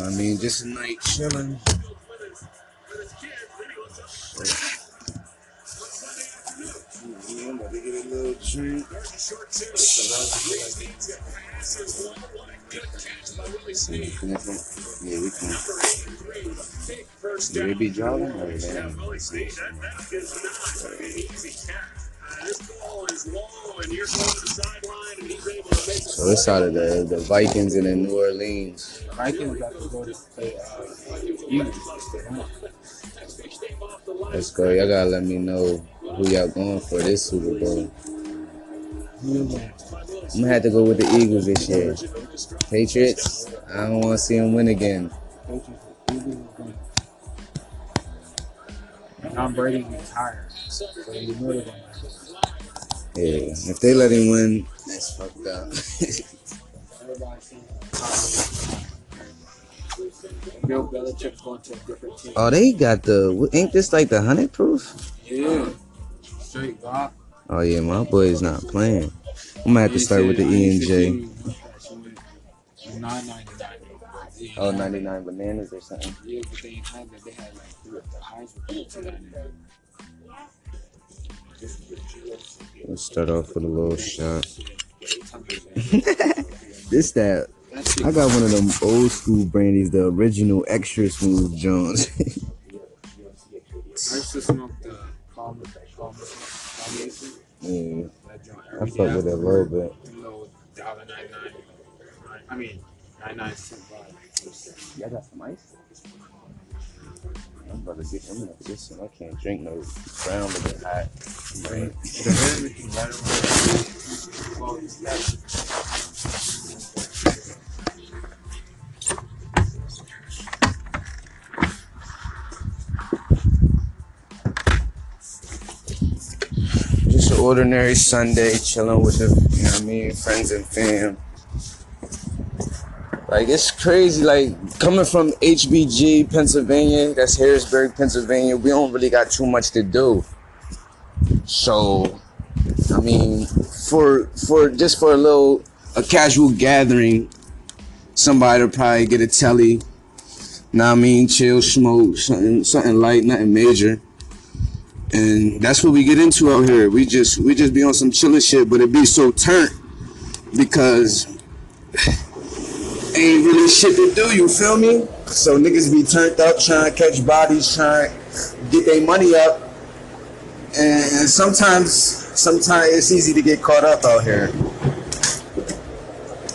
I mean, just a night chilling. I'm about to get a little drink. Can Yeah, we can. Do they be driving oh, or they? So it's out of the the Vikings and the New Orleans. Vikings got to go to play uh. Let's go. Y'all gotta let me know who y'all going for this Super Bowl. I'm gonna have to go with the Eagles this year. Patriots, I don't want to see them win again. Patriots, Eagles is going. Tom Brady retired, so you know they're going to. Yeah, if they let him win, that's fucked up. Bill Belichick's going to a different team. oh, they got the. Ain't this like the hundred proof? Yeah. Straight rock. Oh yeah, my boy is not playing. I'm gonna have to start with the E and J. Nine ninety oh, nine. Oh, 99 bananas or something. Yeah, but they ain't had that. They had like three the highs Let's start off with a little shot. This that I got one of them old school brandies, the original extra smooth Jones. I used to smoke the Palmer, Palmer, Palmer, yeah, that I every fuck with it a little bit. Dollar ninety nine. I mean, ninety nine cent buy. Y'all got some ice? I'm about to get. I'm gonna get some. I can't drink no brown looking hot. Right. Just an ordinary Sunday, chilling with the, you know what I mean, friends and fam. Like it's crazy. Like coming from HBG, Pennsylvania, that's Harrisburg, Pennsylvania. We don't really got too much to do. So, I mean, for for just for a little a casual gathering, somebody will probably get a telly. What I mean, chill, smoke, something something light, nothing major. And that's what we get into out here. We just we just be on some chilling shit, but it be so turnt because ain't really shit to do, you feel me? So niggas be turned up trying to catch bodies, trying to get their money up. And sometimes sometimes it's easy to get caught up out here.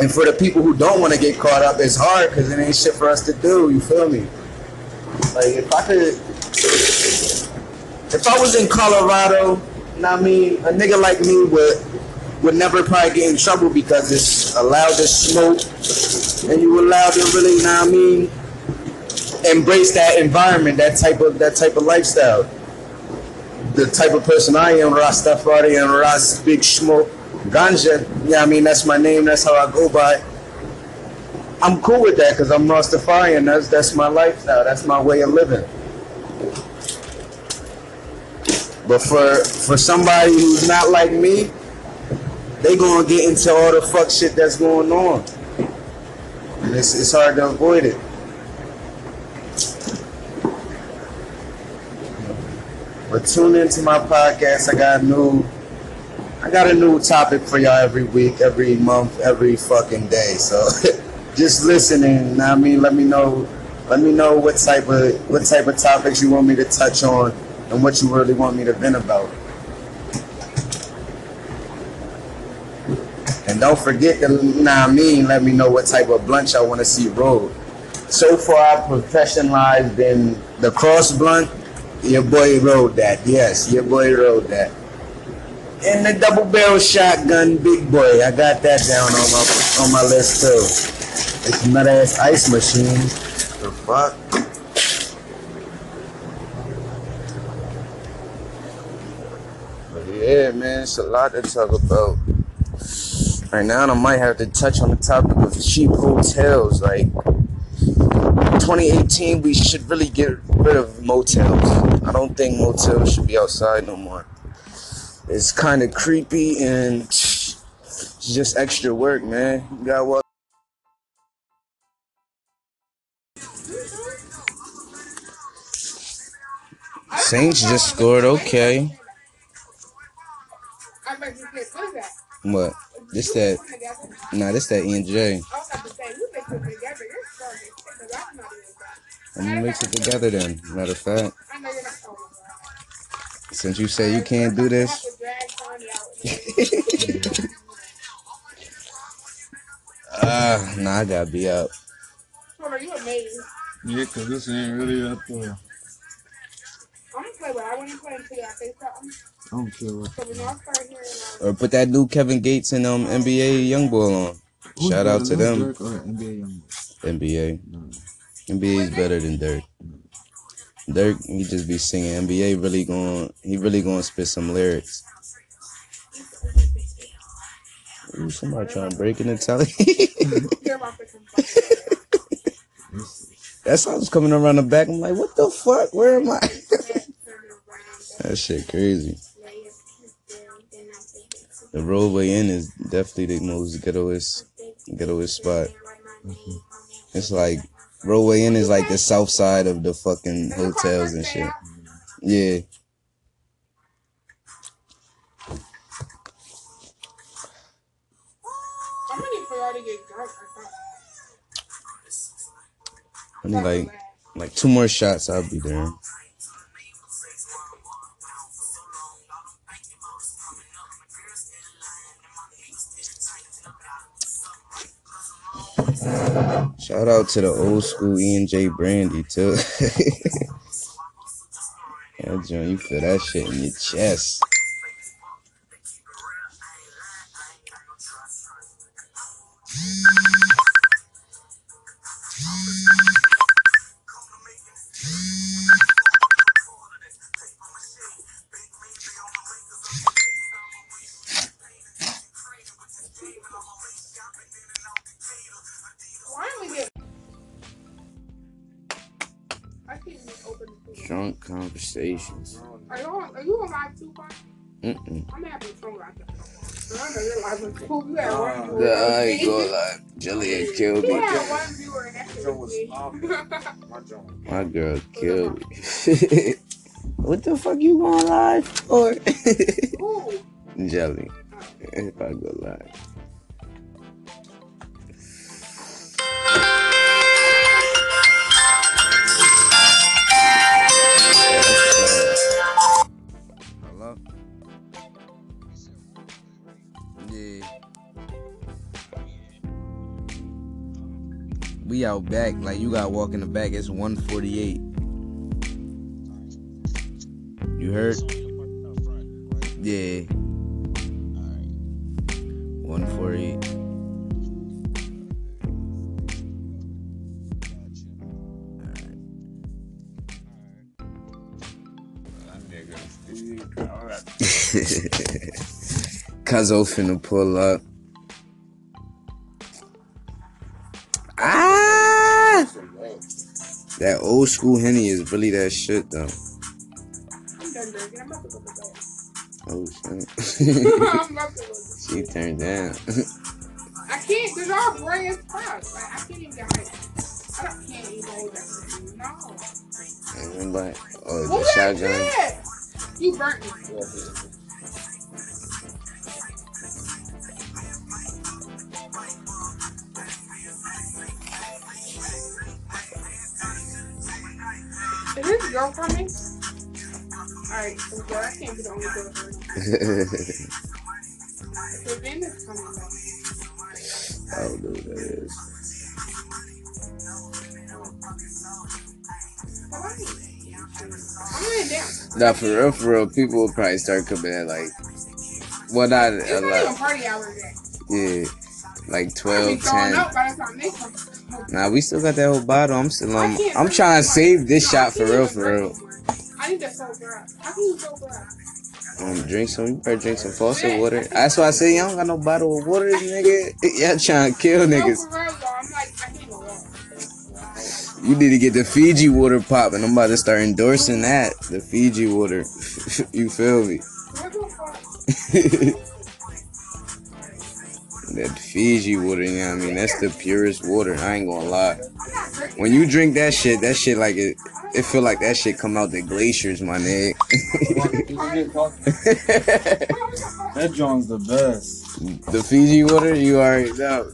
And for the people who don't want to get caught up, it's hard because it ain't shit for us to do, you feel me? Like if I could if I was in Colorado, what I mean, a nigga like me would would never probably get in trouble because it's allowed to smoke and you allowed to really, you know what I mean, embrace that environment, that type of that type of lifestyle. The type of person I am, Rastafari and Ras Big Smoke, Ganja, yeah, I mean that's my name, that's how I go by. I'm cool with that because I'm Rastafarian. That's that's my lifestyle. That's my way of living. But for for somebody who's not like me, they gonna get into all the fuck shit that's going on. It's, it's hard to avoid it. But tune into my podcast. I got a new I got a new topic for y'all every week, every month, every fucking day. So just listening, I mean, let me know let me know what type of what type of topics you want me to touch on and what you really want me to vent about. Don't forget to, nah, I mean, let me know what type of blunt y'all want to see rolled. So far, I've professionalized in the cross blunt. Your boy rode that. Yes, your boy rode that. And the double barrel shotgun, big boy. I got that down on my on my list too. It's nut ass ice machine. The fuck? Yeah, man, it's a lot to talk about. Right now, I might have to touch on the topic of cheap hotels. Like, 2018, we should really get rid of motels. I don't think motels should be outside no more. It's kind of creepy and it's just extra work, man. You Got what? Saints just scored. Okay. What? This that? Put. Nah, this that and J. I was about to say, we mix it together. You're strong. I'm that. I'm gonna mix it together then. Matter of fact, I know you're not talking about. since you say you can't do this, have to drag Tony out with me. ah, nah, I gotta be up. Hold on, you amazing. Yeah, cause this ain't really that there. I'm gonna play what I want to play until I say something. I don't care what. So when y'all start hearing, um, Or put that new Kevin Gates and um NBA YoungBoy on. Who's Shout out to them. Durk or NBA Young? NBA. No. NBA is better than Durk. Durk, he just be singing. NBA really going, he really going to spit some lyrics. Ooh, somebody trying to break in the telly. hear about the complaint. It's, that song's coming around the back. I'm like, what the fuck? Where am I? that shit crazy. The Rodeway Inn is definitely the most ghettoest, ghettoest spot. Mm-hmm. It's like Rodeway Inn is like the south side of the fucking hotels and shit. Yeah. I'm for y'all to get drunk. I need like like two more shots. I'll be there. Shout out to the old school E and J Brandy too. yeah, John, you feel that shit in your chest. Conversations. Are you on? Are you on live too, Brian? Mm-mm. I'm having fun like that. I know you're live on. You had one viewer. I ain't gonna lie. Jillian killed me. had one viewer and that's Joe was it. off. My girl killed me. what the fuck you going live for? Jelly. Oh. If I go live. Out back. Like you gotta walk in the back. It's 148. You heard? Yeah. 148. Cuzzo finna pull up. Old school Henny is really that shit though. I'm done drinking. I'm about to go to bed. Oh shit. I'm about to go to she turned down. I can't, because y'all gray as fuck. Like, I can't even get hyped. I don't, can't even hold that. No. and I'm like, oh, the shotgun. You burnt me. Is this girl coming? Alright, so girl, I can't be the only girl for So then it's coming back. I don't know what that is. Down. Nah, for real, for real, people will probably start coming at like, well, not It's a not even lot. party hour yet. Yeah, like I'll be 12, throwing 10. Nah, we still got that whole bottle. I'm still on. I'm trying to save this shot for real, for real. I need to sober up. How can you sober up? Um, drink some. You better drink some faucet water. That's why I say y'all don't got no bottle of water, nigga. Y'all trying to kill niggas. I. You need to get the Fiji water popping. I'm about to start endorsing that. The Fiji water. you feel me? What the fuck? That Fiji water, you know what I mean? That's the purest water. I ain't gonna lie. I'm not drinking When you drink that shit, that shit like it, it feel like that shit come out the glaciers, my nigga. that John's the best. the Fiji water, you already know.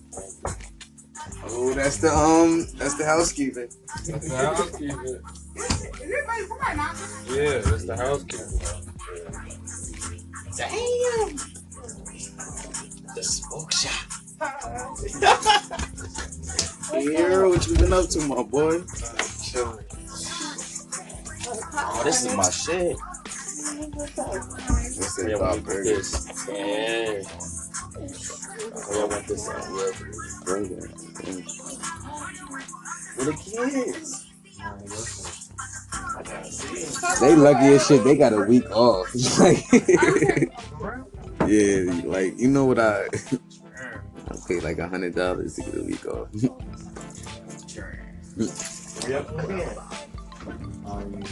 Oh, that's the um, that's the housekeeping. That's the housekeeper. Is anybody fine now? Yeah, that's the housekeeper. Damn. The smoke shop. Here, what you been up to, my boy? Chilling. Oh, this is my shit. What's that Yeah, about we this. Yeah. Oh, yeah, I want this out. Yeah. Burger. For the kids. I gotta see. They lucky as shit. They got a week off. Yeah, like you know what I? I paid like a hundred dollars to get a week off. Yep. Um,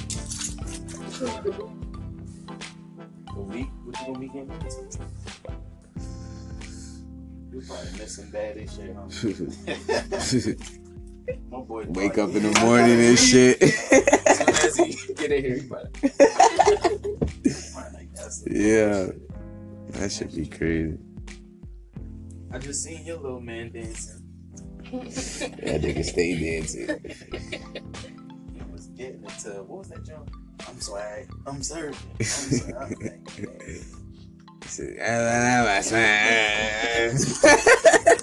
The week? What you gonna be getting? You probably missing bad as shit, huh? My boy Wake up in the morning and shit. As soon as he get in here, he probably. probably like, that's it. yeah, that should be crazy. I just seen your little man dancing. That nigga stay dancing. He was getting into what was that jump? I'm swag. I'm serving. I'm swag. I was like, hey.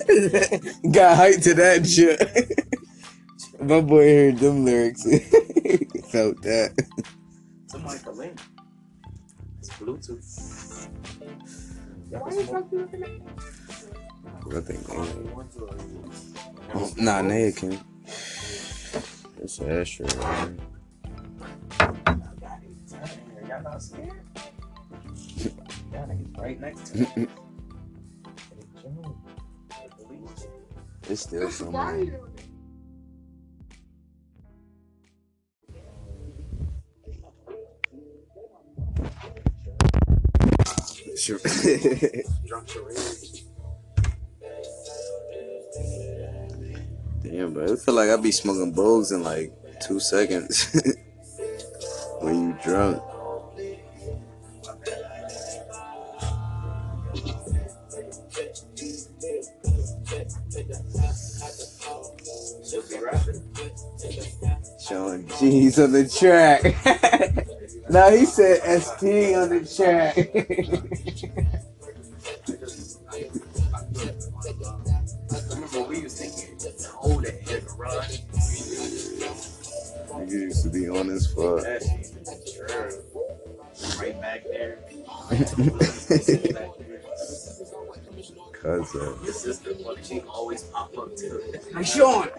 Got hyped to that shit. My boy heard them lyrics. Felt that. Somebody for link. It's Bluetooth. Why you fucking looking? I think. Oh, nah, Naya can. It's Asher. Man. Y'all not scared? Y'all niggas right next to me. It's still somewhere. Sure. Drunk charade. Damn, bro. I feel like I'd be smoking bowls in like two seconds. when you drunk. She'll be rapping. Showing G's on the track. now he said ST on the track. To be honest. his fuck. That shit true. Right back there. Cause uh, Your sister, what always pop up too. Hey Sean,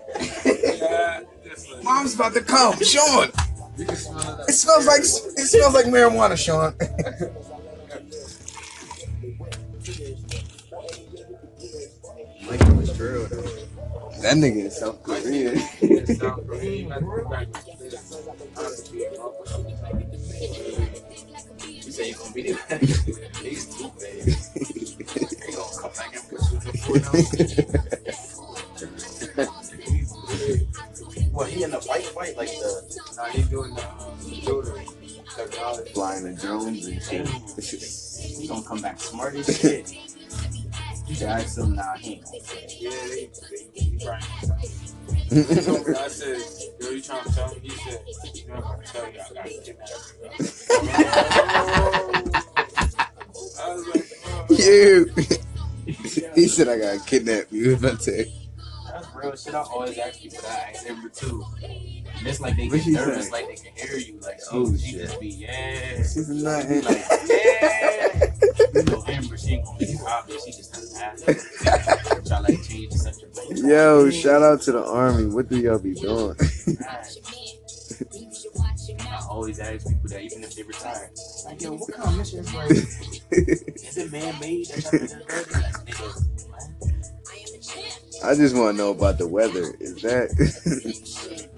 mom's about to come. Sean, smell it smells like it smells like marijuana, Sean. Like it was true though. that nigga in South Korea. that. South Korea, you say you gonna be there. He's bad. He gonna come back and put you in the What, he in the white white like the Now he's doing the um. Flying the drones and shit. he gonna come back smart as shit. You should ask him now, he ain't gonna say. Yeah, they, they, he. He told me, I said, yo, you trying to tell me? He said, you know, I'm tell you, I got kidnapped. I was like, oh, you. he said I got kidnapped. You about to. That's real shit. I always ask people that. I ask Amber too. And it's like they What get nervous, say? like they can hear you. Like she, Oh, she just be yeah. She's not like yeah. You know Amber, she ain't gonna be obvious. She just doesn't. Try like change the subject. Yo, shout out to the army. What do y'all be doing? I always ask people that, even if they retire. Like, yo, what kind of mission is like? Is it man made? That y'all just heard? Like, niggas, what? I just want to know about the weather. Is that?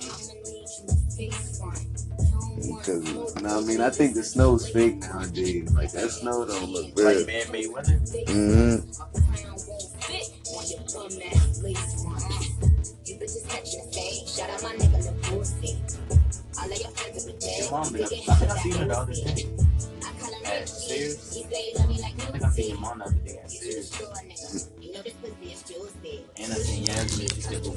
Because, no, I mean, I think the snow's fake nowadays. Like, that snow don't look real. Like man made weather. Mm-hmm. You bitches catch the fade. Shout out my nigga, the pussy. I lay your don't think I, I think I seen her the other day at Sears. I think I seen your mom the other day at Sears. And I seen Yasmin. She said, "Well,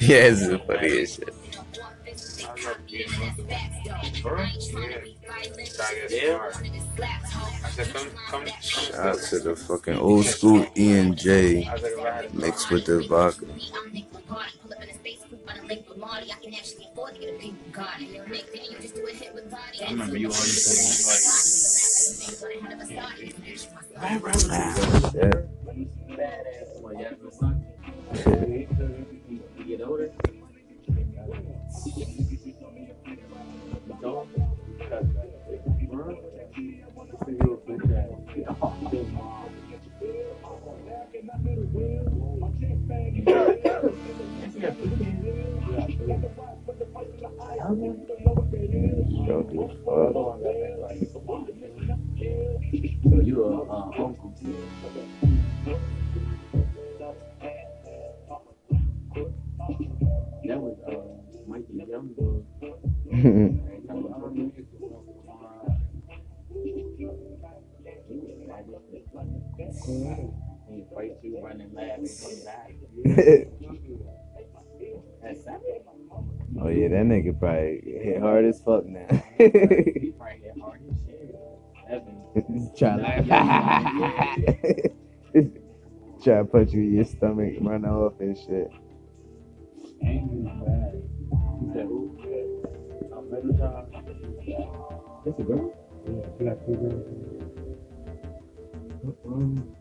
yeah, it's the funniest shit. I love being for real?" Yeah. Yeah. I said, come, come, Shout out to the fucking old school E and J I was like, if I had a mixed with the vodka. I remember you always saying like, Shit. badass. oh yeah, that nigga probably hit hard as fuck now. Try to try to punch you in your stomach, run off and shit. Angry bad. He said, who? A middle job. That's a girl? Yeah, she got two girls. Mm-mm.